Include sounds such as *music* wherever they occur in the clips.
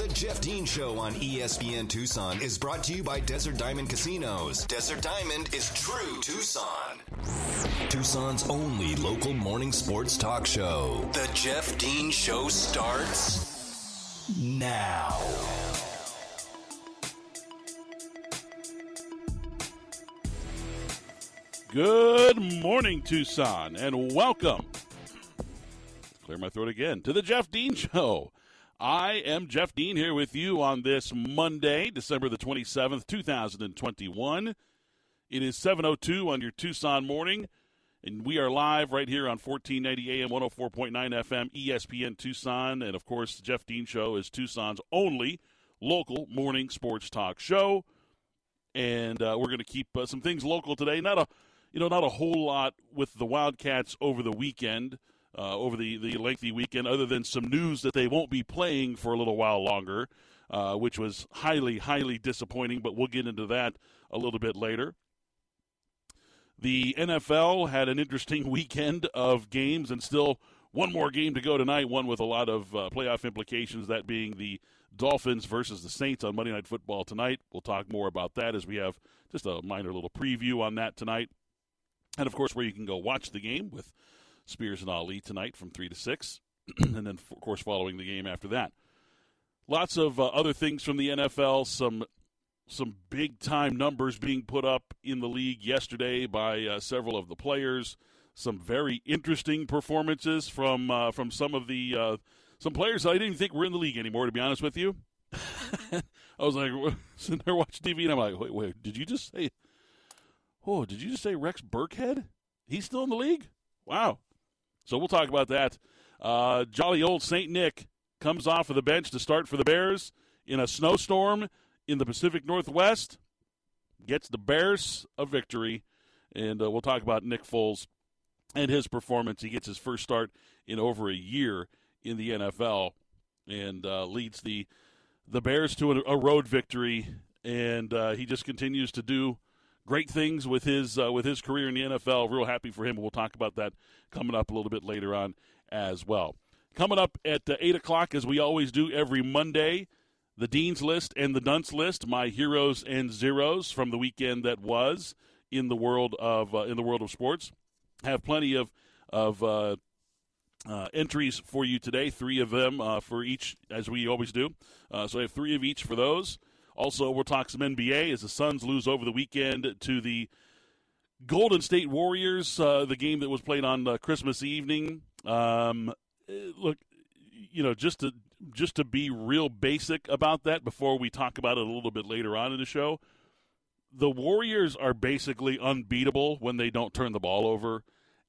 The Jeff Dean Show on ESPN Tucson is brought to you by Desert Diamond Casinos. Desert Diamond is true Tucson. Tucson's only local morning sports talk show. The Jeff Dean Show starts now. Good morning, Tucson, and welcome. Clear my throat again to the Jeff Dean Show. I am Jeff Dean here with you on this Monday, December the 27th, 2021. It is 7:02 on your Tucson morning, and we are live right here on 1490 AM, 104.9 FM, ESPN Tucson, and of course, the Jeff Dean Show is Tucson's only local morning sports talk show. And uh, we're going to keep uh, some things local today. Not a you know, not a whole lot with the Wildcats over the weekend, uh, over the, the lengthy weekend, other than some news that they won't be playing for a little while longer, uh, which was highly, highly disappointing, but we'll get into that a little bit later. The NFL had an interesting *laughs* weekend of games and still one more game to go tonight, one with a lot of uh, playoff implications, that being the Dolphins versus the Saints on Monday Night Football tonight. We'll talk more about that as we have just a minor little preview on that tonight and of course, where you can go watch the game with Spears and Ali tonight from 3 to 6, *clears throat* and then, of course, following the game after that. Lots of uh, other things from the NFL, some some big time numbers being put up in the league yesterday by uh, several of the players. Some very interesting performances from uh, from some of the uh, some players I didn't think were in the league anymore. To be honest with you, *laughs* I was like *laughs* sitting there watching TV and I'm like, wait, wait, did you just say Oh, did you just say Rex Burkhead? He's still in the league? Wow. So we'll talk about that. Uh, jolly old St. Nick comes off of the bench to start for the Bears in a snowstorm in the Pacific Northwest. Gets the Bears a victory. And uh, we'll talk about Nick Foles and his performance. He gets his first start in over a year in the NFL and uh, leads the the Bears to a, a road victory. And uh, he just continues to do great things with his uh, with his career in the NFL. Real happy for him. We'll talk about that coming up a little bit later on as well. Coming up at uh, eight o'clock, as we always do every Monday, the Dean's List and the Dunce List, my heroes and zeros from the weekend that was in the world of uh, in the world of sports. Have plenty of of uh, uh, entries for you today. Three of them uh, for each, as we always do. Uh, so I have three of each for those. Also, we'll talk some NBA as the Suns lose over the weekend to the Golden State Warriors, uh, the game that was played on uh, Christmas evening. Um, look, you know, just to just to be real basic about that before we talk about it a little bit later on in the show, the Warriors are basically unbeatable when they don't turn the ball over,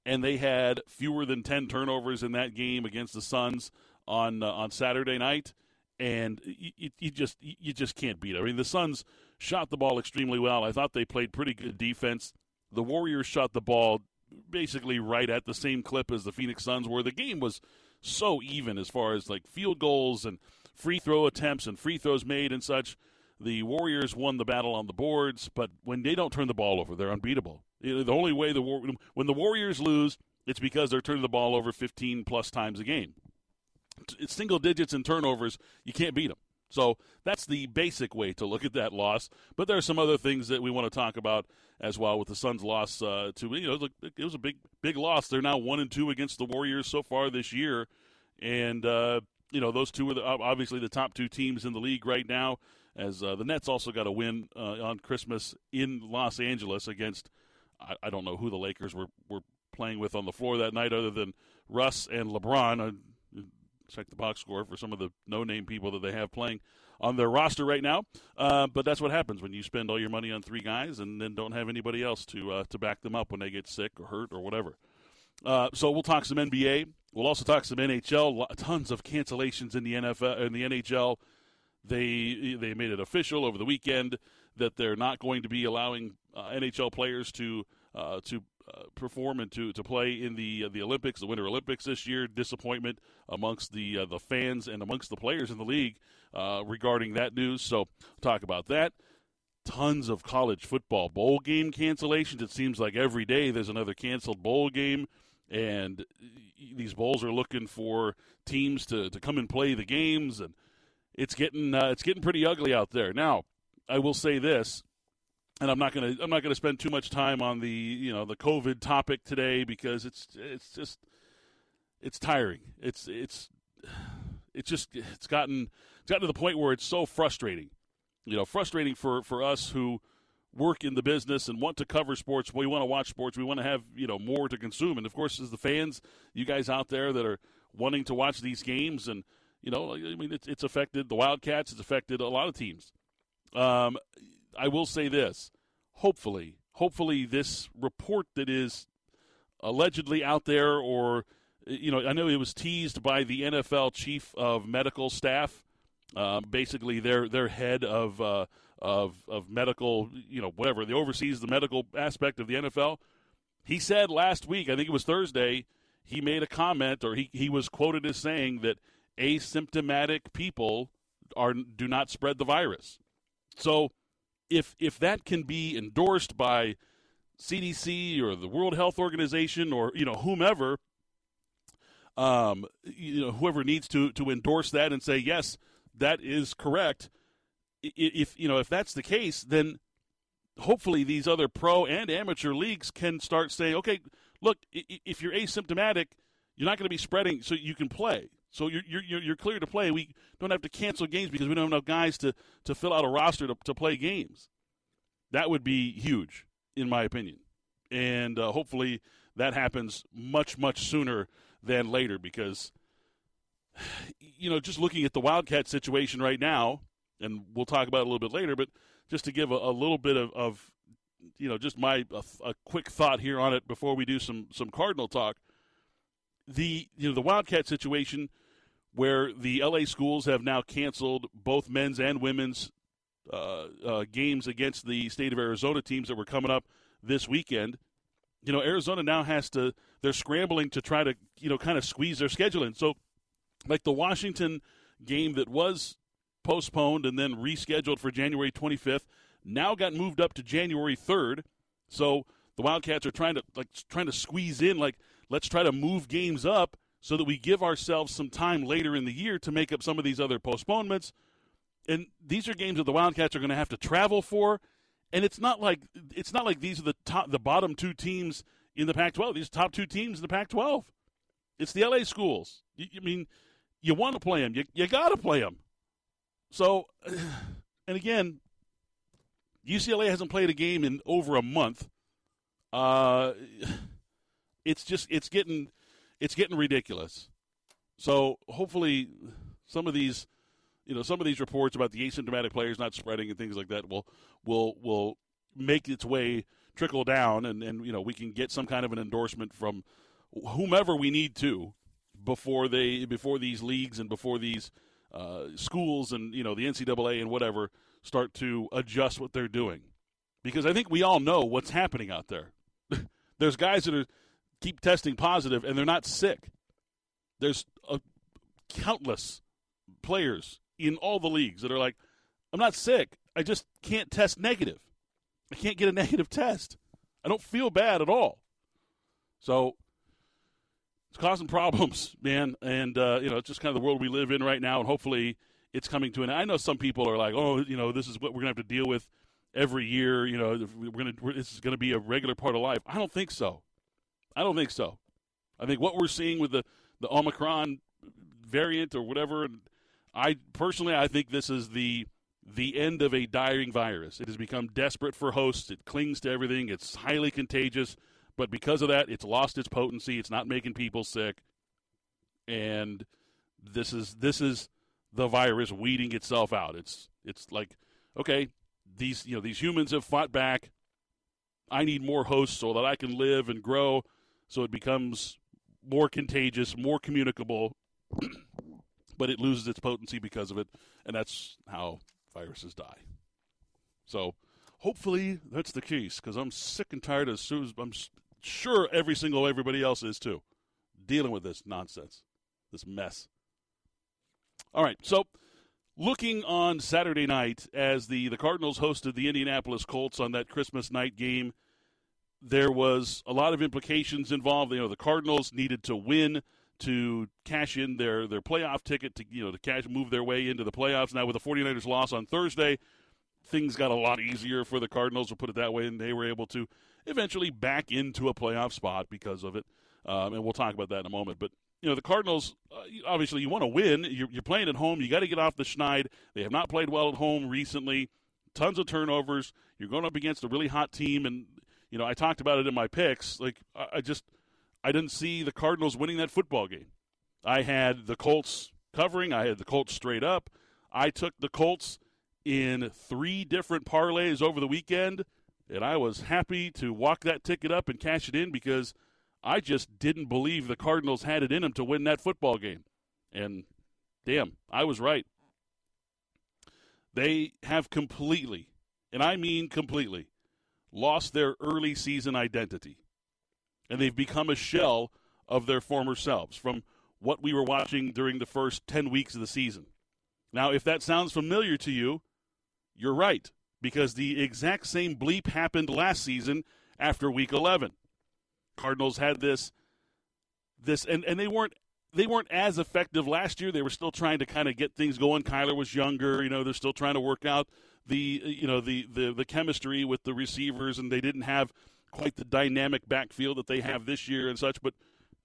and they had fewer than ten turnovers in that game against the Suns on uh, on Saturday night and you, you, just you just can't beat it. I mean, the Suns shot the ball extremely well. I thought they played pretty good defense. The Warriors shot the ball basically right at the same clip as the Phoenix Suns were. The game was so even as far as like field goals and free throw attempts and free throws made and such. The Warriors won the battle on the boards, but when they don't turn the ball over, they're unbeatable. The only way the when the Warriors lose, it's because they're turning the ball over 15 plus times a game single digits in turnovers, you can't beat them. So that's the basic way to look at that loss. But there are some other things that we want to talk about as well with the Suns' loss uh, to you know it was a big big loss. They're now one and two against the Warriors so far this year, and uh, you know those two are the, obviously the top two teams in the league right now. As uh, the Nets also got a win uh, on Christmas in Los Angeles against I, I, don't know who the Lakers were were playing with on the floor that night other than Russ and LeBron check the box score for some of the no-name people that they have playing on their roster right now. Uh, but that's what happens when you spend all your money on three guys and then don't have anybody else to uh, to back them up when they get sick or hurt or whatever. Uh, so we'll talk some NBA. We'll also talk some NHL. Tons of cancellations in the NFL in the NHL. They they made it official over the weekend that they're not going to be allowing uh, NHL players to uh, to perform and to, to play in the uh, the Olympics, the Winter Olympics this year. Disappointment amongst the uh, the fans and amongst the players in the league uh, regarding that news. So talk about that. Tons of college football bowl game cancellations. It seems like every day there's another canceled bowl game, and these bowls are looking for teams to, to come and play the games and it's getting uh, it's getting pretty ugly out there. Now, I will say this, and I'm not gonna I'm not gonna spend too much time on the you know the COVID topic today because it's it's just it's tiring. It's it's it's just it's gotten it's gotten to the point where it's so frustrating. You know, frustrating for for us who work in the business and want to cover sports. We want to watch sports. We want to have you know more to consume. And of course, as the fans, you guys out there that are wanting to watch these games, and you know, I mean, it's, it's affected the Wildcats. It's affected a lot of teams. Um, I will say this: hopefully, hopefully, this report that is allegedly out there, or you know, I know it was teased by the NFL chief of medical staff. Uh, basically, their their head of uh, of of medical, you know, whatever, the oversees the medical aspect of the NFL. He said last week, I think it was Thursday, he made a comment or he, he was quoted as saying that asymptomatic people are do not spread the virus. So if if that can be endorsed by CDC or the World Health Organization or you know whomever um, you know whoever needs to to endorse that and say yes that is correct if you know if that's the case, then hopefully these other pro and amateur leagues can start saying, okay, look, if you're asymptomatic, you're not going to be spreading, so you can play. So you're, you're you're clear to play. We don't have to cancel games because we don't have enough guys to to fill out a roster to to play games. That would be huge, in my opinion, and uh, hopefully that happens much much sooner than later because you know just looking at the Wildcat situation right now and we'll talk about it a little bit later. But just to give a, a little bit of, of, you know, just my a, a, quick thought here on it before we do some some Cardinal talk. The you know the Wildcat situation where the LA schools have now canceled both men's and women's uh, uh, games against the state of Arizona teams that were coming up this weekend. You know, Arizona now has to. They're scrambling to try to you know kind of squeeze their schedule in. So, like the Washington game that was postponed and then rescheduled for January 25th. Now got moved up to January 3rd. So the Wildcats are trying to like trying to squeeze in like let's try to move games up so that we give ourselves some time later in the year to make up some of these other postponements. And these are games that the Wildcats are going to have to travel for. And it's not like it's not like these are the top the bottom two teams in the Pac-12. These top two teams in the Pac-12. It's the LA schools. You, I mean, you want to play them. You you got to play them. So, *sighs* and again, UCLA hasn't played a game in over a month. Uh, *sighs* it's just it's getting it's getting ridiculous. So hopefully, some of these, you know, some of these reports about the asymptomatic players not spreading and things like that will will will make its way trickle down, and and you know we can get some kind of an endorsement from whomever we need to before they before these leagues and before these uh, schools and you know the NCAA and whatever start to adjust what they're doing, because I think we all know what's happening out there. *laughs* There's guys that are keep testing positive and they're not sick. There's a, countless players in all the leagues that are like, I'm not sick. I just can't test negative. I can't get a *laughs* negative test. I don't feel bad at all. So it's causing problems, *laughs* man. And uh, you know, it's just kind of the world we live in right now. And hopefully, it's coming to an. end. I know some people are like, oh, you know, this is what we're gonna have to deal with every year. You know, we're gonna we're, this is gonna be a regular part of life. I don't think so. I don't think so. I think what we're seeing with the the Omicron variant or whatever, I personally, I think this is the the end of a dying virus. It has become desperate for hosts. It clings to everything. It's highly contagious. But because of that, it's lost its potency. It's not making people sick, and this is this is the virus weeding itself out. It's it's like okay, these you know these humans have fought back. I need more hosts so that I can live and grow. So it becomes more contagious, more communicable, *clears throat* but it loses its potency because of it, and that's how viruses die. So hopefully that's the case because I'm sick and tired as soon as I'm sure every single everybody else is too, dealing with this nonsense, this mess. All right, so looking on Saturday night as the, the Cardinals hosted the Indianapolis Colts on that Christmas night game, there was a lot of implications involved. You know, the Cardinals needed to win to cash in their, their playoff ticket to you know to cash move their way into the playoffs. Now with the 49ers loss on Thursday, things got a lot easier for the Cardinals, to put it that way, and they were able to eventually back into a playoff spot because of it. Um, and we'll talk about that in a moment. But you know the Cardinals, uh, obviously you want to win. You're, you're, playing at home. You got to get off the schneid. They have not played well at home recently. Tons of turnovers. You're going up against a really hot team, and you know I talked about it in my picks. Like I, just I didn't see the Cardinals winning that football game. I had the Colts covering. I had the Colts straight up. I took the Colts in three different parlays over the weekend, and I was happy to walk that ticket up and cash it in because I just didn't believe the Cardinals had it in them to win that football game. And damn, I was right. They have completely, and I mean completely, lost their early season identity. And they've become a shell of their former selves from what we were watching during the first 10 weeks of the season. Now, if that sounds familiar to you, you're right, because the exact same bleep happened last season after week 11. Cardinals had this this and, and they weren't they weren't as effective last year. They were still trying to kind of get things going. Kyler was younger, you know, they're still trying to work out the you know the the the chemistry with the receivers and they didn't have quite the dynamic backfield that they have this year and such, but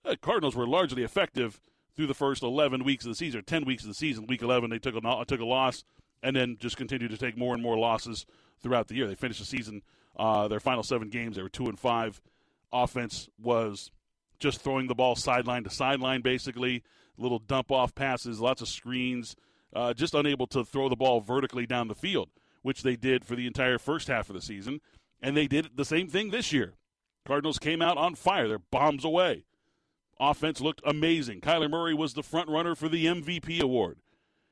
uh, Cardinals were largely effective through the first 11 weeks of the season, 10 weeks of the season. Week 11 they took a took a loss and then just continued to take more and more losses throughout the year. They finished the season, uh, their final seven games, they were two and five. Offense was just throwing the ball sideline to sideline, basically. Little dump off passes, lots of screens, uh, just unable to throw the ball vertically down the field, which they did for the entire first half of the season. And they did the same thing this year. Cardinals came out on fire. They're bombs away. Offense looked amazing. Kyler Murray was the front runner for the MVP award.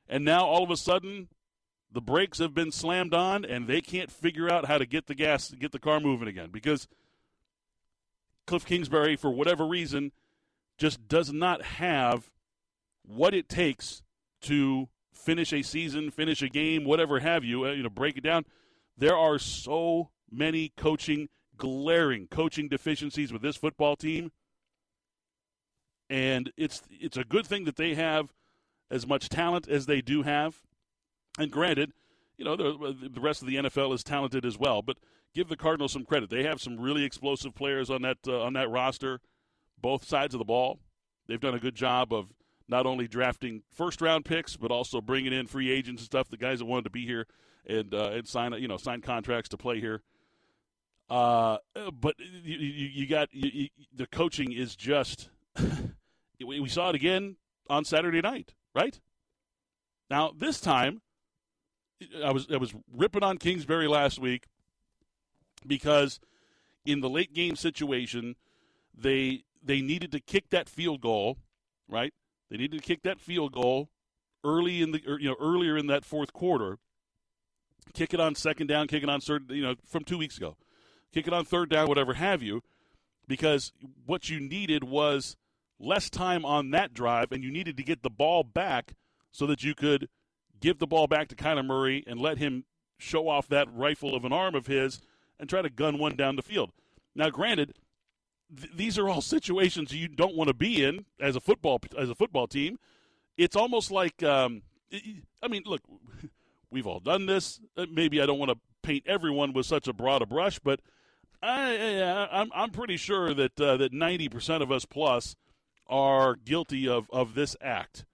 And now all of a sudden, the brakes have been slammed on and they can't figure out how to get the gas get the car moving again because Cliff Kingsbury for whatever reason just does not have what it takes to finish a season, finish a game, whatever have you, uh, you know, break it down. There are so many coaching glaring coaching deficiencies with this football team. And it's it's a good thing that they have as much talent as they do have. And granted, you know, the, the rest of the NFL is talented as well, but give the Cardinals some credit. They have some really explosive players on that uh, on that roster, both sides of the ball. They've done a good job of not only drafting first round picks, but also bringing in free agents and stuff. The guys that wanted to be here and uh, and sign you know sign contracts to play here. Uh, but you, you, you got you, the coaching is just. *laughs* we saw it again on Saturday night, right? Now this time I was I was ripping on Kingsbury last week because in the late game situation, they they needed to kick that field goal, right? They needed to kick that field goal early in the er, you know earlier in that fourth quarter. Kick it on second down, kick it on third, you know, from two weeks ago. Kick it on third down, whatever have you, because what you needed was less time on that drive, and you needed to get the ball back so that you could give the ball back to Kyler Murray and let him show off that rifle of an arm of his and try to gun one down the field. Now, granted, th- these are all *laughs* situations you don't want to be in as a football as a football team. It's almost like, um, I mean, look, *laughs* we've all done this. Uh, maybe I don't want to paint everyone with such a broad a brush, but I, I, I'm I'm pretty sure that uh, that 90 percent of us plus are guilty of of this act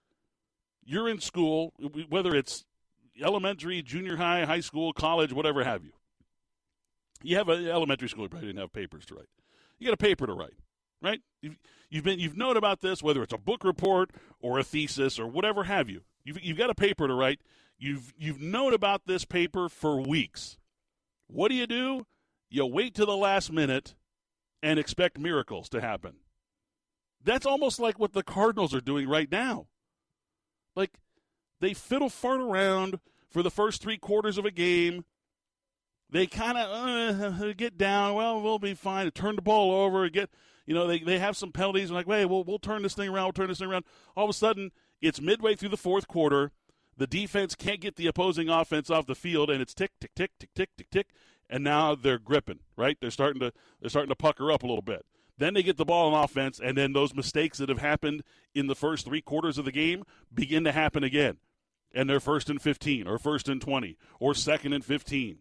you're in school, whether it's elementary, junior high, high school, college, whatever have you. You have an elementary school, you probably didn't have papers to write. You got a paper to write, right? You've, you've been you've known about this, whether it's a book report or a thesis or whatever have you. You've, you've got a paper to write. You've you've known about this paper for weeks. What do you do? You wait to the last minute and expect miracles to happen. That's almost like what the Cardinals are doing right now. Like they fiddle fart around for the first three quarters of a game. They kind of uh, get down. Well, we'll be fine. Turn the ball over. Get you know they, they have some penalties. Like, wait, we'll we'll turn this thing around. We'll turn this thing around. All of a sudden, it's midway through the fourth quarter. The defense can't get the opposing offense off the field, and it's tick tick tick tick tick tick tick. And now they're gripping. Right? They're starting to they're starting to pucker up a little bit. Then they get the ball on offense, and then those mistakes that have happened in the first three quarters of the game begin to happen again. And they're first and 15, or first and 20, or second and 15.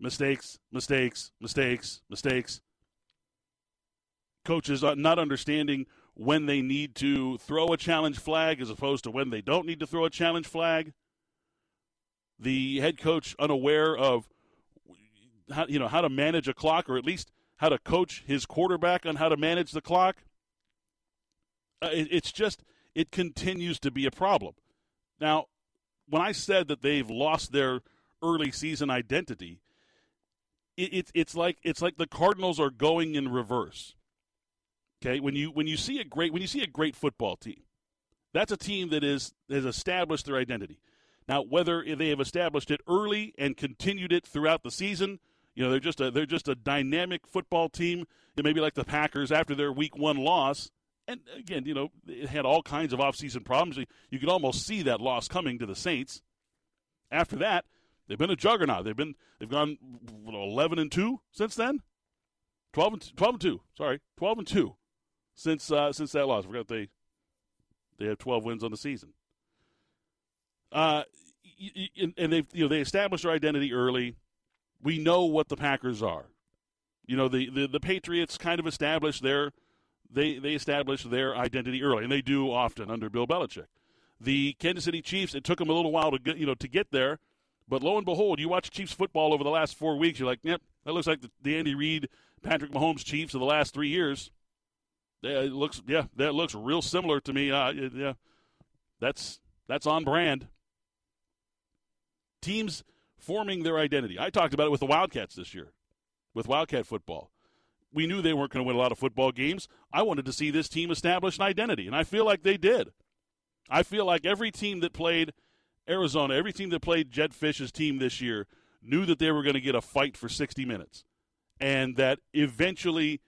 Mistakes, mistakes, mistakes, mistakes. Coaches not understanding when they need to throw a challenge flag as opposed to when they don't need to throw a challenge flag. The head coach unaware of how you know how to manage a clock or at least how to coach his quarterback on how to manage the clock. Uh, it, it's just it continues to be a problem. Now, when I said that they've lost their early season identity, it, it, it's like it's like the Cardinals are going in reverse. Okay, when you when you see a great when you see a great football team, that's a team that is has established their identity. Now, whether they have established it early and continued it throughout the season, you know, they're just a they're just a dynamic football team. It may be like the Packers after their Week One loss, and again, you know, it had all kinds of offseason problems. You could almost see that loss coming to the Saints. After that, they've been a juggernaut. They've been they've gone eleven and two since then. 12 and, 12 and 2. Sorry, 12 and 2 since uh, since that loss. I forgot they they have 12 wins on the season. Uh, and they you know they established their identity early. We know what the Packers are. You know the, the, the Patriots kind of established their they they established their identity early, and they do often under Bill Belichick. The Kansas City Chiefs. It took them a little while to get you know to get there, but lo and behold, you watch Chiefs football over the last four weeks. You're like, yep, that looks like the, the Andy Reid, Patrick Mahomes Chiefs of the last three years. Yeah, it looks yeah, that looks real similar to me. Uh, yeah, that's that's on brand. Teams forming their identity. I talked about it with the Wildcats this year, with Wildcat football. We knew they weren't going to win a lot of football games. I wanted to see this team establish an identity, and I feel like they did. I feel like every team that played Arizona, every team that played Jedd Fisch's team this year, knew that they were going to get a fight for 60 minutes, and that eventually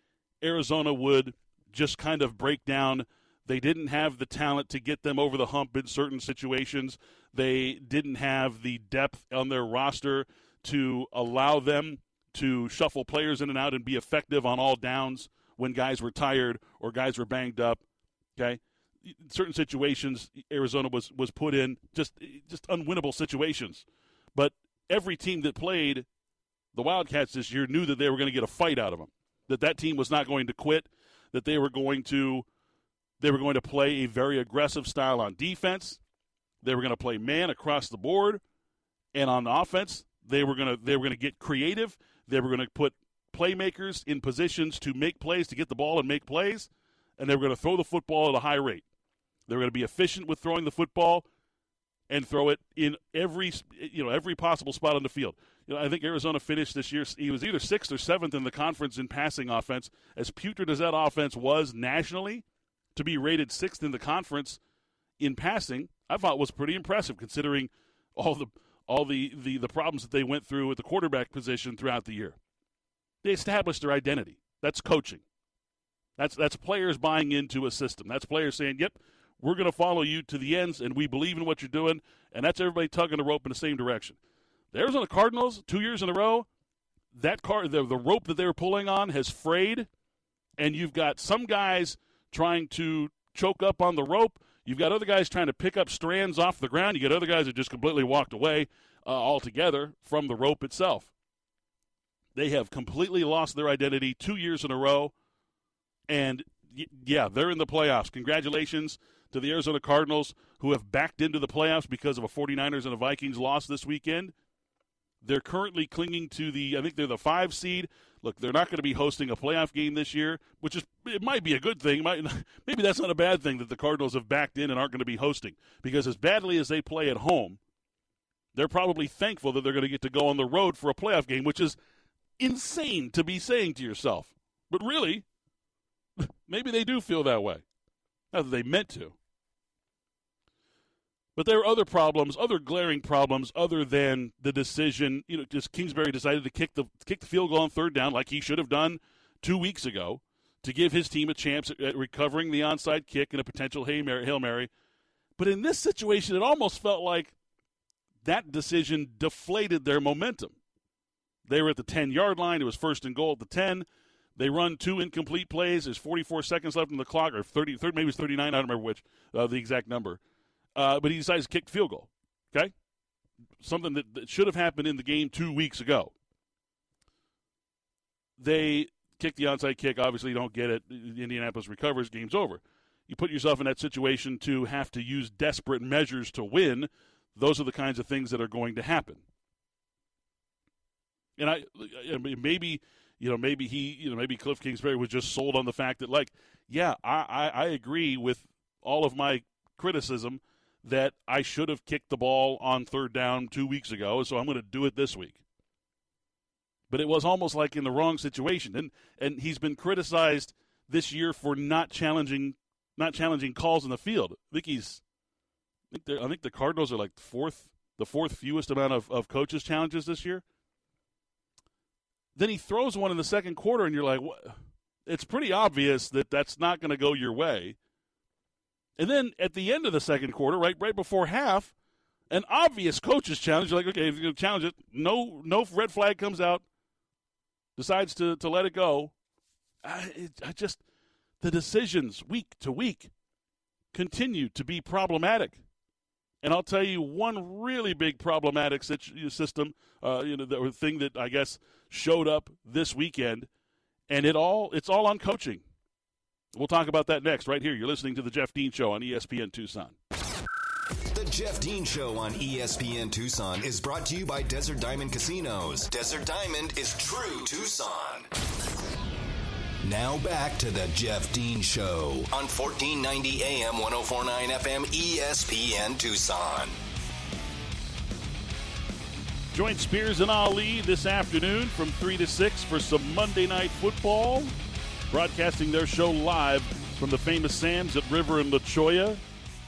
Arizona would just kind of break down. They didn't have the talent to get them over the hump in certain situations. They didn't have the depth on their roster to allow them to shuffle players in and out and be effective on all downs when guys were tired or guys were banged up. Okay, certain situations Arizona was was put in just just unwinnable situations, but every team that played the Wildcats this year knew that they were going to get a fight out of them. That that team was not going to quit that they were going to they were going to play a very aggressive style on defense. They were going to play man across the board, and on offense, they were going to they were going to get creative. They were going to put playmakers in positions to make plays, to get the ball and make plays, and they were going to throw the football at a high rate. They were going to be efficient with throwing the football and throw it in every you know every possible spot on the field. You know, I think Arizona finished this year. He was either sixth or seventh in the conference in passing offense. As putrid as that offense was nationally, to be rated sixth in the conference in passing, I thought was pretty impressive considering all the all the, the, the problems that they went through at the quarterback position throughout the year. They established their identity. That's coaching. That's that's players buying into a system. That's players saying, "Yep, we're going to follow you to the ends, and we believe in what you're doing." And that's everybody tugging the rope in the same direction. The Arizona Cardinals, two years in a row, that car the, the rope that they were pulling on has frayed, and you've got some guys trying to choke up on the rope. You've got other guys trying to pick up strands off the ground. You get other guys that just completely walked away uh, altogether from the rope itself. They have completely lost their identity two years in a row, and yeah, they're in the playoffs. Congratulations to the Arizona Cardinals, who have backed into the playoffs because of a 49ers and a Vikings loss this weekend. They're currently clinging to the, I think they're the five seed. Look, they're not going to be hosting a playoff game this year, which is it might be a good thing. Might, *laughs* maybe that's not a bad thing that the Cardinals have backed in and aren't going to be hosting because as badly as they play at home, they're probably thankful that they're going to get to go on the road for a playoff game, which is insane to be saying to yourself. But really, *laughs* maybe they do feel that way. Not that they meant to. But there are other problems, other glaring problems, other than the decision. You know, just Kingsbury decided to kick the kick the field goal on third down, like he should have done two weeks ago, to give his team a chance at recovering the onside kick and a potential hail mary. But in this situation, it almost felt like that decision deflated their momentum. They were at the ten yard line. It was first and goal at the ten. They run two incomplete plays. There's 44 seconds left in the clock, or 30, 30 maybe it's 39. I don't remember which, uh, the exact number. Uh, but he decides to kick the field goal. Okay, something that, that should have happened in the game two weeks ago. They kick the onside kick. Obviously, you don't get it. Indianapolis recovers. Game's over. You put yourself in that situation to have to use desperate measures to win. Those are the kinds of things that are going to happen. And I maybe you know maybe he you know maybe Cliff Kingsbury was just sold on the fact that like yeah I, I, I agree with all of my criticism that I should have kicked the ball on third down two weeks ago, so I'm going to do it this week. But it was almost like in the wrong situation, and and he's been criticized this year for not challenging not challenging calls in the field. I think he's I think, I think the Cardinals are like fourth the fourth fewest amount of, of coaches challenges this year. Then he throws one in the second quarter, and you're like, what? it's pretty obvious that that's not going to go your way. And then at the end of the second quarter, right right before half, an obvious coach's challenge. You're like, okay, if you're going to challenge it, no no red flag comes out. Decides to to let it go. I, it, I just the decisions week to week continue to be problematic. And I'll tell you one really big problematic system, uh, you know, the thing that I guess showed up this weekend, and it all it's all on coaching. We'll talk about that next, right here. You're listening to The Jeff Dean Show on ESPN Tucson. The Jeff Dean Show on ESPN Tucson is brought to you by Desert Diamond Casinos. Desert Diamond is true Tucson. Now back to the Jeff Dean Show on 1490 AM 1049 FM ESPN Tucson. Join Spears and Ali this afternoon from 3 to 6 for some Monday Night Football broadcasting their show live from the famous Sam's at River and La.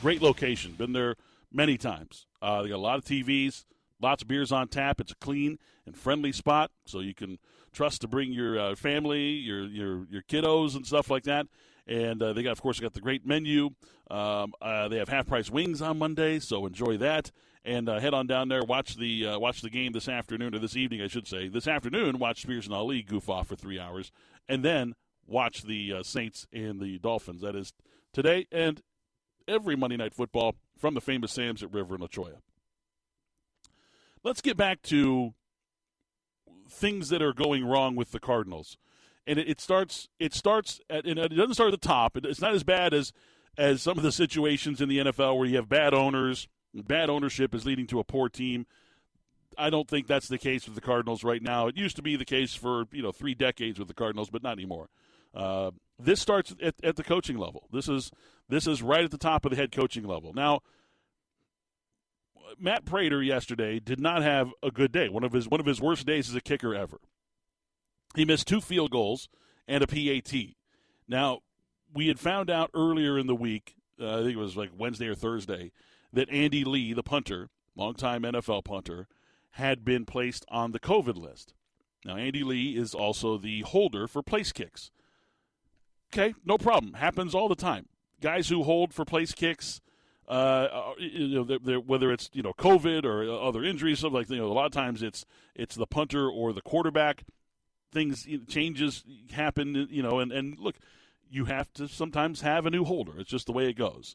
Great location. Been there many times. Uh, they got a lot of TVs, lots of beers on tap. It's a clean and friendly spot, so you can trust to bring your uh, family, your your your kiddos, and stuff like that. And uh, they got, of course, got the great menu. Um, uh, they have half price wings on Monday, so enjoy that. And uh, head on down there, watch the uh, watch the game this afternoon or this evening, I should say. This afternoon, watch Spears and Ali goof off for three hours, and then watch the uh, Saints and the Dolphins. That is today and every Monday Night Football from the famous Sam's at River and La. Let's get back to things that are going wrong with the Cardinals, and it, it starts. It starts at. and it doesn't start at the top. It, it's not as bad as as some of the situations in the NFL where you have bad owners. Bad ownership is leading to a poor team. I don't think that's the case with the Cardinals right now. It used to be the case for you know three decades with the Cardinals, but not anymore. Uh, this starts at, at the coaching level. This is this is right at the top of the head coaching level. Now, Matt Prater yesterday did not have a good day. One of his one of his worst days as a kicker ever. He missed two field goals and a PAT. Now, we had found out earlier in the week, uh, I think it was like Wednesday or Thursday, that Andy Lee, the punter, longtime NFL punter, had been placed on the COVID list. Now, Andy Lee is also the holder for place kicks. Okay, no problem. Happens all the time. Guys who hold for place kicks, uh, uh you know, they're, they're, whether it's you know COVID or other injuries, something like you know, a lot of times it's it's the punter or the quarterback. Things changes happen, you know, and and look, you have to sometimes have a new holder. It's just the way it goes.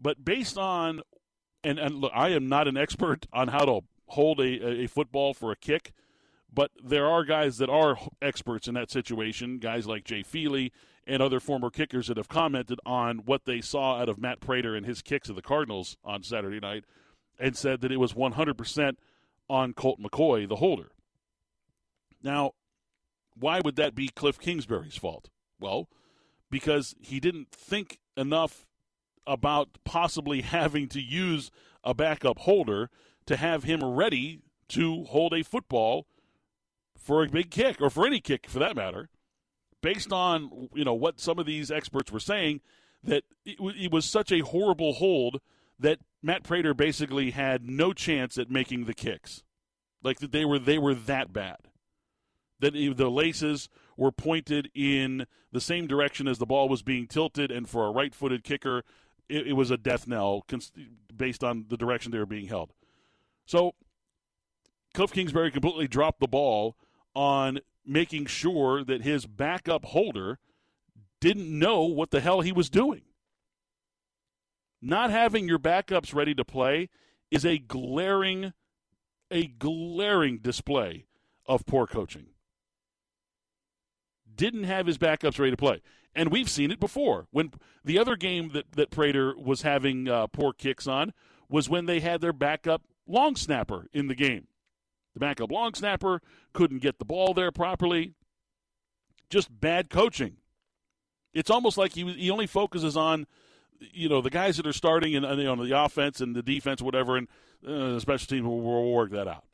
But based on, and and look, I am not an expert on how to hold a, a football for a kick. But there are guys that are experts in that situation, guys like Jay Feely and other former kickers that have commented on what they saw out of Matt Prater and his kicks of the Cardinals on Saturday night and said that it was 100% on Colt McCoy, the holder. Now, why would that be Cliff Kingsbury's fault? Well, because he didn't think enough about possibly *laughs* having to use a backup holder to have him ready to hold a football for a big kick or for any kick for that matter, based on you know what some of these experts were saying, that it, it was such a horrible hold that Matt Prater basically had no chance at making the kicks, like that they were they were that bad, that the laces were pointed in the same direction as the ball was being tilted, and for a right-footed kicker, it, it was a death knell based on the direction they were being held. So Cliff Kingsbury completely dropped the ball on making sure that his backup holder didn't know what the hell he was doing. Not having your backups ready to play is a glaring, a glaring display of poor coaching. Didn't have his backups ready to play. And we've seen it before. When the other game that, that Prater was having uh, poor kicks on was when they had their backup long snapper in the game. The backup long snapper couldn't get the ball there properly. Just bad coaching. It's almost like he, he only focuses on you know the guys that are starting and you know, the offense and the defense, whatever, and uh, the special teams will, will work that out.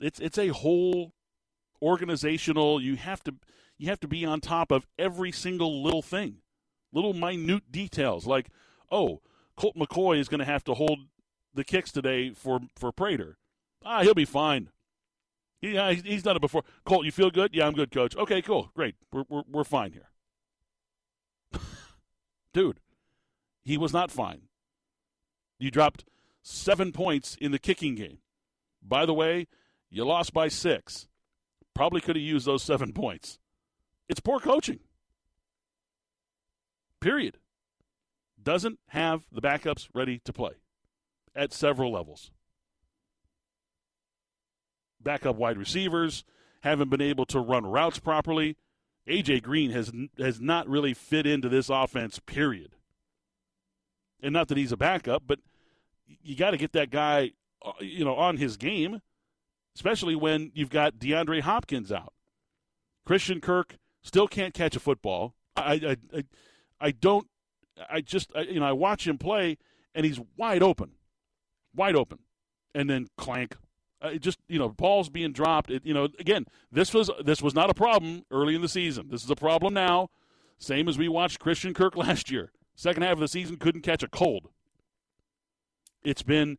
It's it's a whole organizational. You have to you have to be on top of every single little thing, little minute details like, oh, Colt McCoy is going to have to hold the kicks today for for Prater. Ah, he'll be fine. Yeah, he's done it before. Colt, you feel good? Yeah, I'm good, coach. Okay, cool, great. We're we're, we're fine here, *laughs* dude. He was not fine. You dropped seven points in the kicking game. By the way, you lost by six. Probably could have used those seven points. It's poor coaching. Period. Doesn't have the backups ready to play at several levels. Backup wide receivers haven't been able to run routes properly. AJ Green has has not really fit into this offense. Period and not that he's a backup, but you got to get that guy, uh, you know, on his game, especially when you've got DeAndre Hopkins out. Christian Kirk still can't catch a football. I, I, I, I don't. I just, I, you know, I watch him play, and he's wide open, wide open, and then clank. Uh, just you know, balls being dropped. It, you know, again, this was this was not a problem early in the season. This is a problem now. Same as we watched Christian Kirk *laughs* last year. Second half of the season couldn't catch a cold. It's been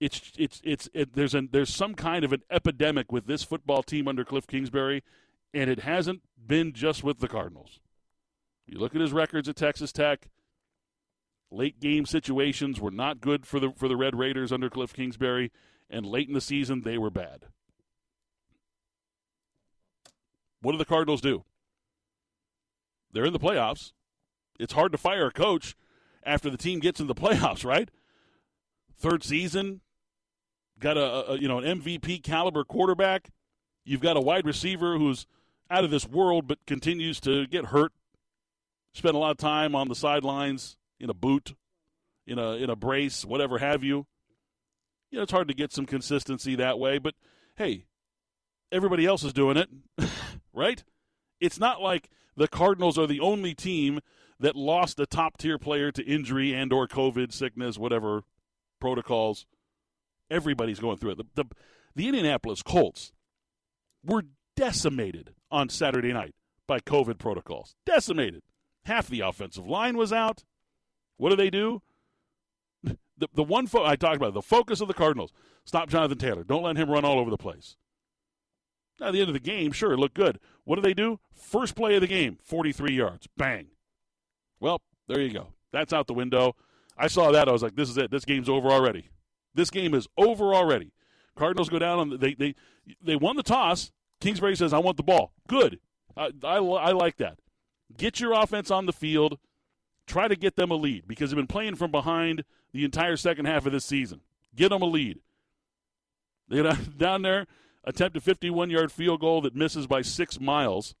it's it's it's it, there's an there's some kind of an epidemic with this football team under Cliff Kingsbury, and it hasn't been just with the Cardinals. You look at his records at Texas Tech. Late game situations were not good for the for the Red Raiders under Cliff Kingsbury, and late in the season they were bad. What do the Cardinals do? They're in the playoffs it's hard to fire a coach after the team gets in the *laughs* playoffs, right? Third season, got a, a, you know an MVP caliber quarterback. You've got a wide receiver who's out of this world, but continues to get hurt. Spend a lot of time on the sidelines in a boot, in a in a brace, whatever have you. You know, it's hard to get some consistency that way, but hey, everybody else is doing it, *laughs* right? It's not like the Cardinals are the only team that lost a top tier player to injury and or COVID sickness, whatever protocols. Everybody's going through it. The, the, the Indianapolis Colts were decimated on Saturday night by COVID protocols. Decimated. Half the offensive line was out. What do they do? The, the one fo- I talked about, the focus of the Cardinals. Stop Jonathan Taylor. Don't let him run all over the place. Now, at the end of the game, sure, it looked good. What do they do? First play of the game, 43 yards. Bang. Well, there you go. That's out the window. I saw that. I was like, this is it. This game's over already. This game is over already. Cardinals go down on the, they they they won the toss. Kingsbury says, "I want the ball." Good. I, I, I like that. Get your offense on the field. Try to get them a lead because they've been playing from behind the entire second half of this season. Get them a lead. They *laughs* down there attempt a 51 yard field goal that misses by six miles.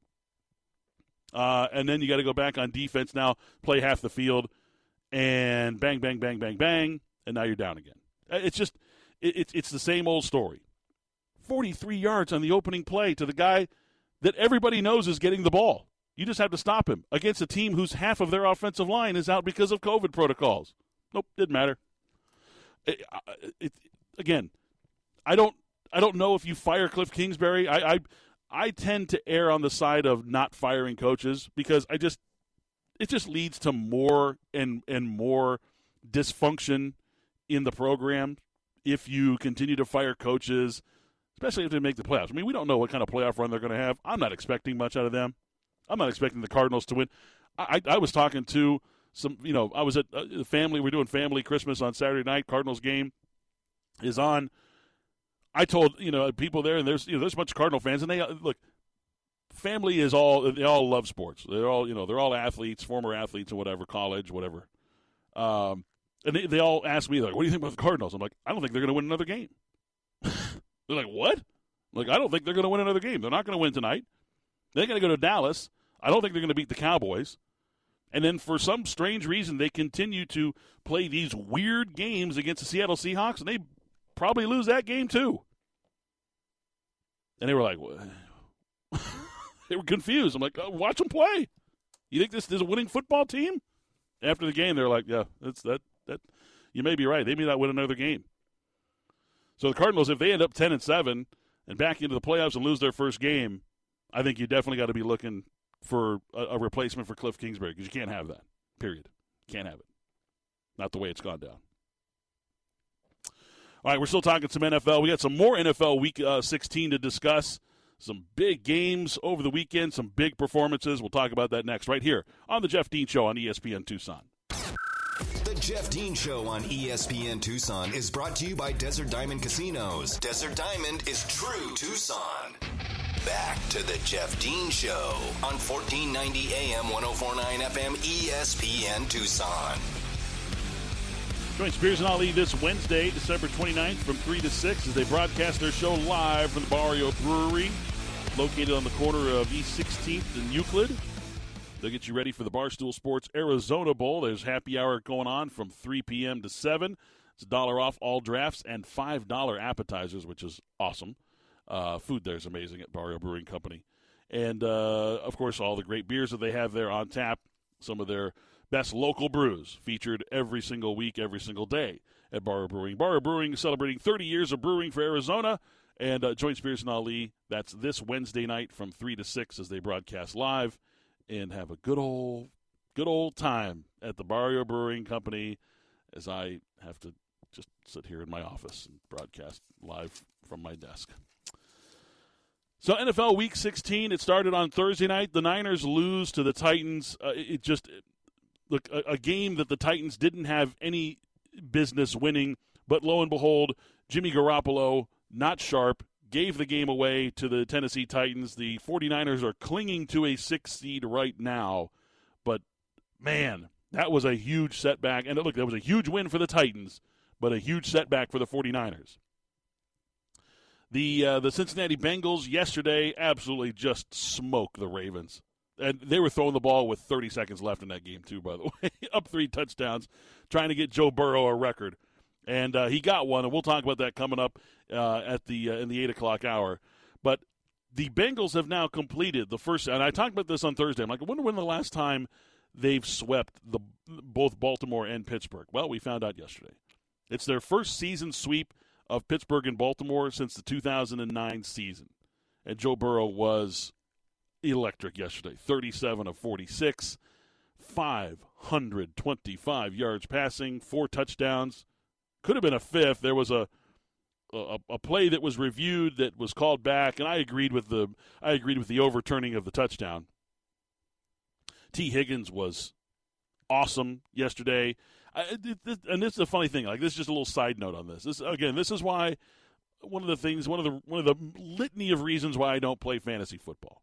Uh, and then you got to go back on defense now, play half the field, and bang, bang, bang, bang, bang, and now you're down again. Uh, it's just, it, it's it's the same old story. 43 yards on the opening play to the guy that everybody knows is getting the ball. You just have to stop him against a team whose half of their offensive line is out because of COVID protocols. Nope, didn't matter. It, it, again, I don't I don't know if you fire Cliff Kingsbury. I, I I tend to err on the side of not firing coaches because I just it just leads to more and and more dysfunction in the program if you continue to fire coaches, especially if they make the playoffs. I mean, we don't know what kind of playoff run they're going to have. I'm not expecting much out of them. I'm not expecting the Cardinals to win. I, I, I was talking to some, you know, I was at uh, the family. We're doing family Christmas on Saturday night. Cardinals game is on I told you know people there, and there's you know there's a bunch of Cardinal fans, and they uh, look family is all they all love sports. They're all you know they're all athletes, former athletes, or whatever, college, whatever. Um, and they, they all ask me like, "What do you think about the Cardinals?" I'm like, "I don't think they're going to win another game." *laughs* they're like, "What?" Like, I don't think they're going to win another game. They're not going to win tonight. They're going to go to Dallas. I don't think they're going to beat the Cowboys. And then for some strange reason, they continue to play these weird games against the Seattle Seahawks, and they probably lose that game too. And they were like, *laughs* they were confused. I'm like, oh, watch them play. You think this is a winning football team? After the game, they're like, yeah, that's that that. You may be right. They may not win another game. So the Cardinals, if they end up ten and seven and back into the playoffs and lose their first game, I think you definitely got to be looking for a, a, replacement for Cliff Kingsbury because you can't have that. Period. Can't have it. Not the way it's gone down. All right, we're still talking some NFL. We got some more NFL Week uh, 16 to discuss. Some big games over the weekend, some big performances. We'll talk about that next, right here on the Jeff Dean Show on ESPN Tucson. The Jeff Dean Show on ESPN Tucson is brought to you by Desert Diamond Casinos. Desert Diamond is true Tucson. Back to the Jeff Dean Show on 1490 AM 1049 FM ESPN Tucson. Join Spears and Ali this Wednesday, December 29th from 3 to 6 as they broadcast their show live from the Barrio Brewery, located on the corner of East 16th and Euclid. They'll get you ready for the Barstool Sports Arizona Bowl. There's happy hour going on from 3 p.m. to 7. It's a dollar off all drafts and $5 appetizers, which is awesome. Uh, food there is amazing at Barrio Brewing Company. And, uh, of course, all the great beers that they have there on tap. Some of their Best local brews featured every single week, every single day at Barrio Brewing. Barrio Brewing celebrating 30 years of brewing for Arizona. And uh, join Spears and Ali. That's this Wednesday night from 3 to 6 as they broadcast live and have a good old, good old time at the Barrio Brewing Company as I have to just sit here in my office and broadcast live from my desk. So NFL Week 16, it started on Thursday night. The Niners lose to the Titans. Uh, it just look a, a game that the Titans didn't have any business winning, but lo and behold, Jimmy Garoppolo, not sharp, gave the game away to the Tennessee Titans. The 49ers are clinging to a six seed right now, but man, that was a huge setback. And look, that was a huge win for the Titans, but a huge setback for the 49ers. The uh, the Cincinnati Bengals yesterday absolutely just smoked the Ravens and they were throwing the ball with 30 seconds left in that game too. By the *laughs* way, up three touchdowns, trying to get Joe Burrow a record, and uh, he got one. And we'll talk about that coming up uh, at the uh, in the eight o'clock hour. But the Bengals have now completed the first, and I talked about this on Thursday. I'm like, I wonder when the last time they've swept the both Baltimore and Pittsburgh. Well, we found out yesterday. It's their first season sweep of Pittsburgh and Baltimore since the 2009 season, and Joe Burrow was electric yesterday 37 of 46, 525 yards passing, four touchdowns. Could have been a fifth. There was a, a a play that was reviewed that was called back, and I agreed with the I agreed with the overturning of the touchdown. Tee Higgins was awesome yesterday. I, and this is a funny thing. Like this is just a little side note on this. This again, this is why one of the things, one of the one of the litany of reasons why I don't play fantasy football.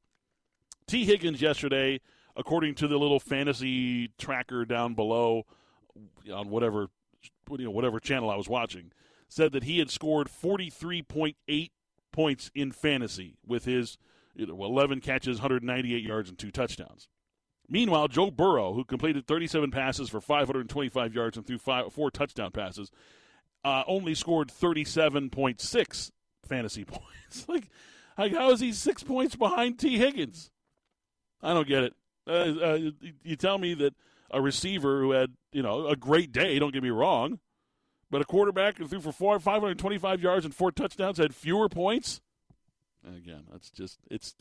Tee Higgins yesterday, according to the little fantasy tracker down below on whatever you know whatever channel I was watching, said that he had scored 43.8 points in fantasy with his you know, 11 catches, 198 yards, and two touchdowns. Meanwhile, Joe Burrow, who completed 37 passes for 525 yards and threw five, four touchdown passes, uh, only scored 37.6 fantasy *laughs* points. like, like, how is he six points behind Tee Higgins? I don't get it. Uh, uh, you tell me that a receiver who had you know a great day. Don't get me wrong, but a quarterback who threw for four, 525 yards and four touchdowns had fewer points. And again, that's just it's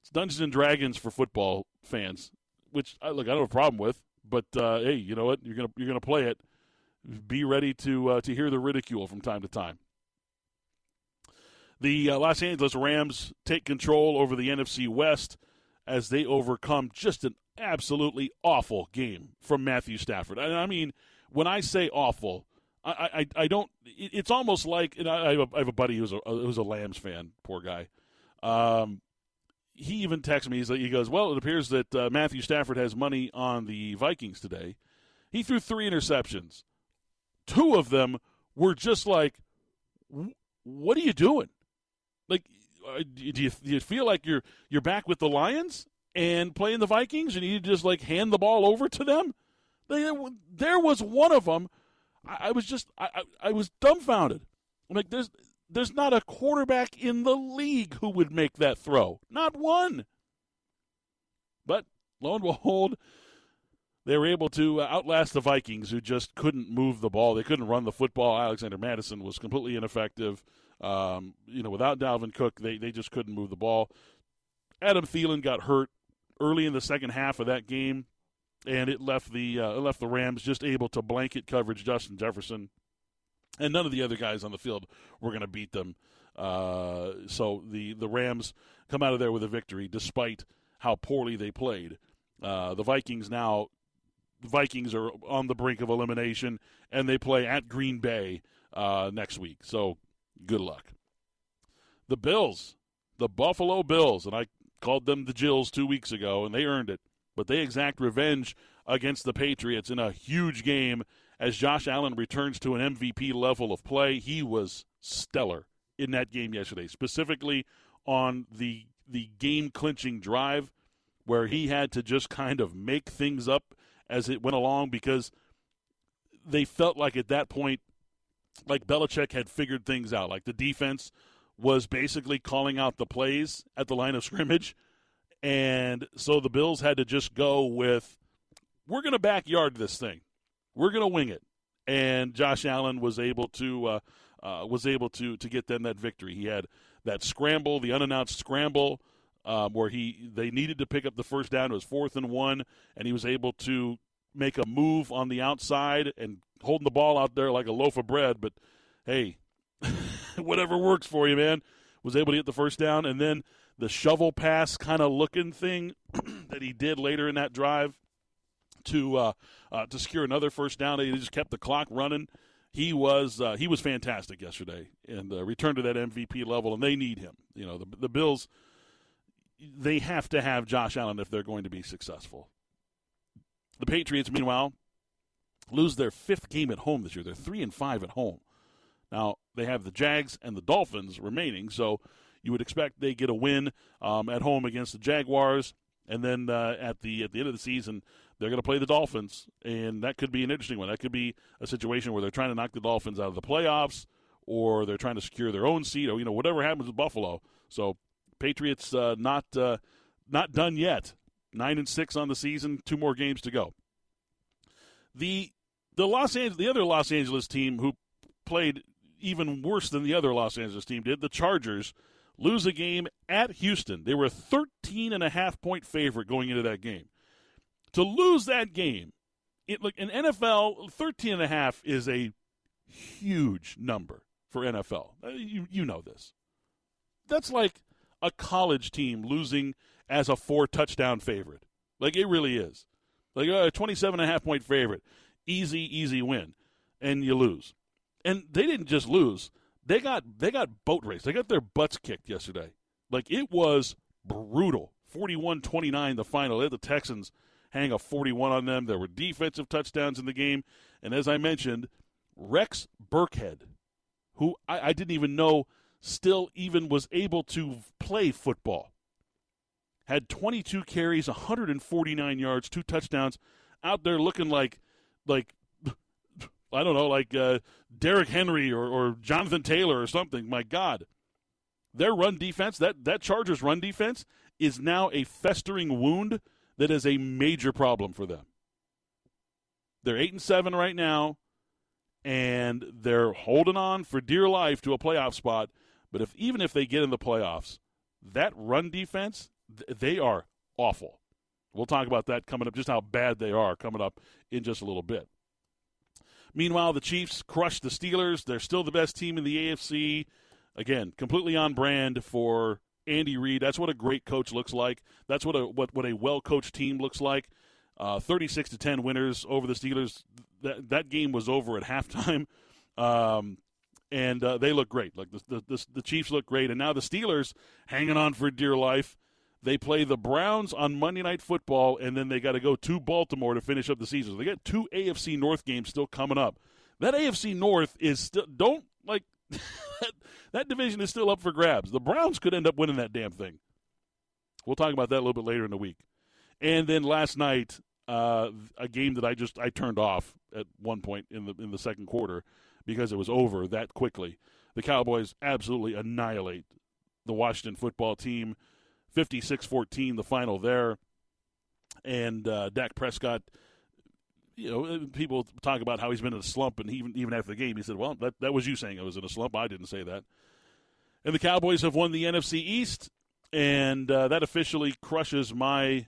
it's Dungeons and Dragons for football fans, which I look I don't have a problem with. But uh, hey, you know what? You're gonna you're gonna play it. Be ready to uh, to hear the ridicule from time to time. The uh, Los Angeles Rams take control over the NFC West as they overcome just an absolutely awful game from Matthew Stafford. And I mean, when I say awful, I, I, I don't. It's almost like I have, a, I have a buddy who's a who's a Lambs fan. Poor guy. Um, he even texted me. Like, he goes, "Well, it appears that uh, Matthew Stafford has money on the Vikings today. He threw three interceptions. Two of them were just like, what are you doing? Like, uh, do you, do you feel like you're you're back with the Lions and playing the Vikings, and you just like hand the ball over to them? They, there was one of them. I, I was just I, I, I was dumbfounded. I'm like, there's there's not a quarterback in the league who would make that throw. Not one. But lo and behold, they were able to uh, outlast the Vikings, who just couldn't move the ball. They couldn't run the football. Alexander Mattison was completely ineffective. Um, you know, without Dalvin Cook, they, they just couldn't move the ball. Adam Thielen got hurt early in the second half of that game, and it left the uh, it left the Rams just able to blanket coverage Justin Jefferson and none of the other guys on the field were going to beat them. Uh, so the the Rams come out of there with a victory, despite how poorly they played. Uh, the Vikings now, the Vikings are on the brink of elimination, and they play at Green Bay uh, next week. So good luck. The Bills, the Buffalo Bills, and I called them the Jills two weeks ago, and they earned it. But they exact revenge against the Patriots in a huge game as Josh Allen returns to an MVP level of play. He was stellar in that game yesterday, specifically on the the game clinching drive where he had to just kind of make things up as it went along because they felt like at that point like Belichick had figured things out. Like the defense was basically calling out the plays at the line of scrimmage. And so the Bills had to just go with, we're going to backyard this thing we're going to wing it. And Josh Allen was able to uh, uh, was able to to get them that victory. He had that scramble, the unannounced scramble, um, where he they needed to pick up the first down. It was fourth and one, and he was able to make a move on the outside and holding the ball out there like a loaf of bread. But hey, *laughs* whatever works for you, man. Was able to get the first down, and then the shovel pass kind of looking thing *clears throat* that he did later in that drive to uh, uh, to secure another first down. He just kept the clock running. He was uh, he was fantastic yesterday and uh, returned to that MVP level, and they need him. You know, the the Bills they have to have Josh Allen if they're going to be successful. The Patriots, meanwhile, lose their fifth game at home this year. They're three and five at home. Now they have the Jags and the Dolphins remaining, so you would expect they get a win um, at home against the Jaguars, and then uh, at the at the end of the season they're going to play the Dolphins, and that could be an interesting one. That could be a situation where they're trying to knock the Dolphins out of the playoffs, or they're trying to secure their own seat, or you know whatever happens with Buffalo. So Patriots uh, not uh, not done yet. Nine and six on the season, two more games to go. The the Los Angeles, the other Los Angeles team who played even worse than the other Los Angeles team did, the Chargers lose a game at Houston. They were a 13 and a half point favorite going into that game to lose that game, it, like in NFL, 13 and a half is a huge number for NFL. Uh, you, you know this. That's like a college team losing as a four touchdown favorite. Like it really is. Like a 27 and a half point favorite. Easy, easy win. And you lose. And they didn't just lose. They got they got boat raced. They got their butts kicked yesterday. Like it was brutal. 41-29 the final. They had the Texans hang a 41 on them. There were defensive touchdowns in the game. And as I mentioned, Rex Burkhead, who I, I didn't even know still even was able to play football, had 22 carries, 149 yards, two touchdowns, out there looking like, like I don't know, like uh, Derrick Henry or, or Jonathan Taylor or something. My God, their run defense, that that Chargers run defense, is now a festering wound that is a major problem for them. They're eight and seven right now, and they're holding on for dear life to a playoff spot. But if even if they get in the playoffs, that run defense, they are awful. We'll talk about that coming up, just how bad they are coming up in just a little bit. Meanwhile, the Chiefs crushed the Steelers. They're still the best team in the AFC. Again, completely on brand for Andy Reid. That's what a great coach looks like. That's what a what, what a well coached team looks like. Uh, 36 to 10 winners over the Steelers. That that game was over at halftime, um, and uh, they look great. Like the, the, the the Chiefs look great, and now the Steelers hanging on for dear life. They play the Browns on Monday Night Football, and then they got to go to Baltimore to finish up the season. So they got two AFC North games still coming up. That AFC North is still don't like that, *laughs* that division is still up for grabs. The Browns could end up winning that damn thing. We'll talk about that a little bit later in the week. And then last night, uh, a game that I just I turned off at one point in the in the second quarter because it was over that quickly. The Cowboys absolutely annihilate the Washington football team, 56-14 the final there. And uh, Dak Prescott, you know, people talk about how he's been in a slump, and even even after the game, he said, "Well, that that was you saying I was in a slump. I didn't say that." And the Cowboys have won the NFC East, and uh, that officially crushes my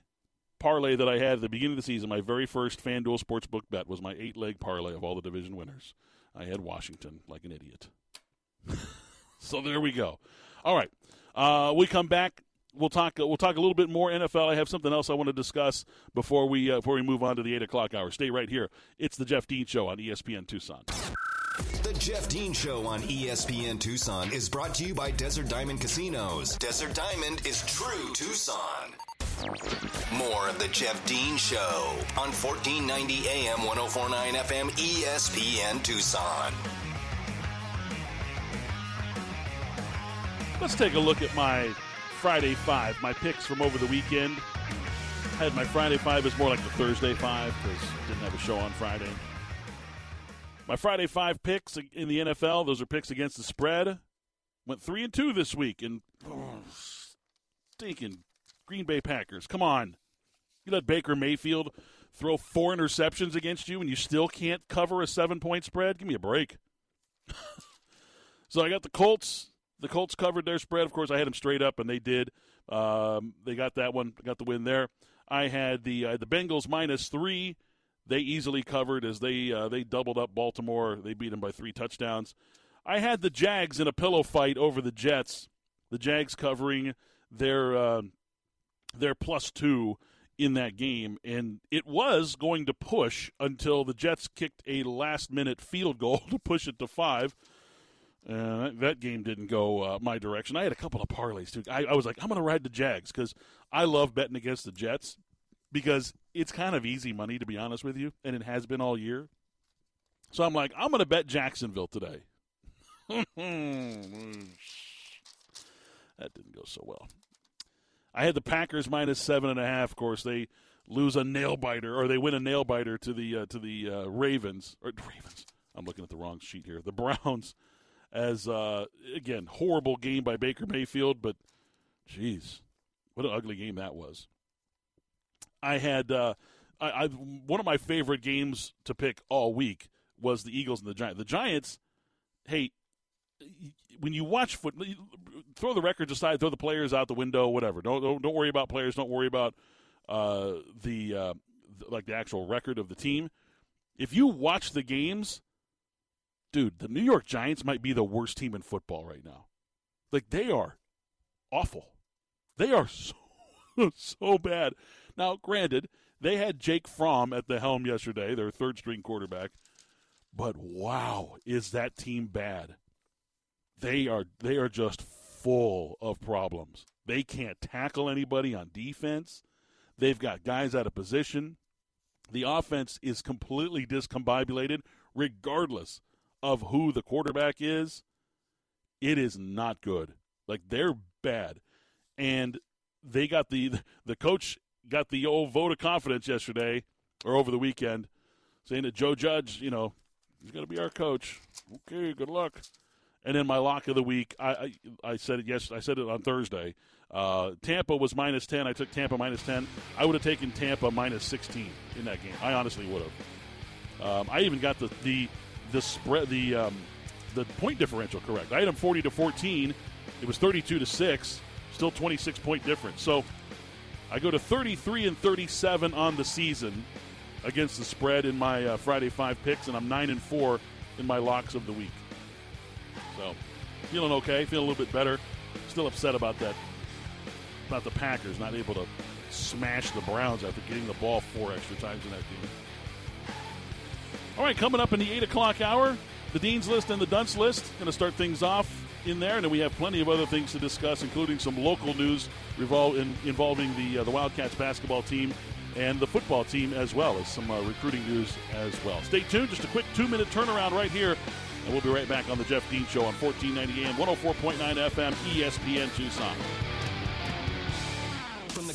parlay that I had at the beginning of the season. My very first FanDuel Sportsbook bet was my eight leg parlay of all the division winners. I had Washington like an idiot. *laughs* so there we go. All right, uh, we come back. We'll talk. We'll talk a little bit more NFL. I have something else I want to discuss before we uh, before we move on to the eight o'clock hour. Stay right here. It's the Jeff Dean Show on ESPN Tucson. The Jeff Dean Show on ESPN Tucson is brought to you by Desert Diamond Casinos. Desert Diamond is true Tucson. More of the Jeff Dean Show on 1490 AM 1049 FM ESPN Tucson. Let's take a look at my Friday five, my picks from over the weekend. I had my Friday five is more like the Thursday five because didn't have a show on Friday. My Friday five picks in the NFL, those are picks against the spread. Went three and two this week, and oh, stinking Green Bay Packers. Come on. You let Baker Mayfield throw four interceptions against you and you still can't cover a seven point spread? Give me a break. *laughs* so I got the Colts. The Colts covered their spread. Of course, I had them straight up, and they did. Um, they got that one. Got the win there. I had the uh, the Bengals minus three. They easily covered as they uh, they doubled up Baltimore. They beat them by three touchdowns. I had the Jags in a pillow fight over the Jets. The Jags covering their uh, their plus two in that game, and it was going to push until the Jets kicked a last minute field goal *laughs* to push it to five. Uh, that game didn't go uh, my direction. I had a couple of parlays too. I, I was like, I'm going to ride the Jags because I love betting against the Jets because it's kind of easy money to be honest with you, and it has been all year. So I'm like, I'm going to bet Jacksonville today. that didn't go so well. I had the Packers minus seven and a half. Of course, they lose a nail biter or they win a nail biter to the uh, to the uh, Ravens or Ravens. I'm looking at the wrong sheet here. The Browns, as uh, again horrible game by Baker Mayfield, but jeez, what an ugly game that was. I had uh, I, I one of my favorite games to pick all week was the Eagles and the Giants. The Giants, hey, when you watch foot, throw the records aside, throw the players out the window, whatever. Don't don't, don't worry about players. Don't worry about uh, the uh, like the actual record of the team. If you watch the games, dude, the New York Giants might be the worst team in football right now. Like they are awful. They are *laughs* so so bad. Now, granted, they had Jake Fromm at the helm yesterday, their third string quarterback. But wow, is that team bad? they are they are just full of problems. They can't tackle anybody on defense. They've got guys out of position. The offense is completely discombobulated, regardless of who the quarterback is. It is not good. Like they're bad, and they got the *laughs* the coach got the old vote of confidence yesterday or over the weekend, saying that Joe Judge, you know, he's going to be our coach. Okay, good luck. And then my lock of the week, I I, I said it yes, I said it on Thursday. Uh, Tampa was minus ten. I took Tampa minus ten. I would have taken Tampa minus sixteen in that game. I honestly would have. Um, I even got the the the spread the um, the point differential correct. I had them forty to fourteen. It was thirty two to six. Still twenty six point difference. So I go to thirty three and thirty seven on the season against the spread in my uh, Friday five picks, and I'm nine and four in my locks of the week. So, feeling okay, feeling a little bit better. Still upset about that, about the Packers not able to smash the Browns after getting the ball four extra times in that game. All right, coming up in the 8 o'clock hour, the Dean's List and the Dunce List. Going to start things off in there, and then we have plenty of other things to discuss, including some local news revol- in, involving the uh, the Wildcats basketball team and the football team as well as some uh, recruiting news as well. Stay tuned. Just a quick two minute turnaround right here, and we'll be right back on the Jeff Dean Show on 1490 AM, 104.9 FM, ESPN Tucson.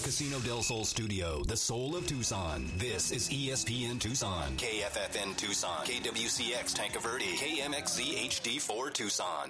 Casino del Sol studio, the soul of Tucson, this is ESPN Tucson, KFFN Tucson, KWCX Tanque Verde, KMXZ HD4 Tucson.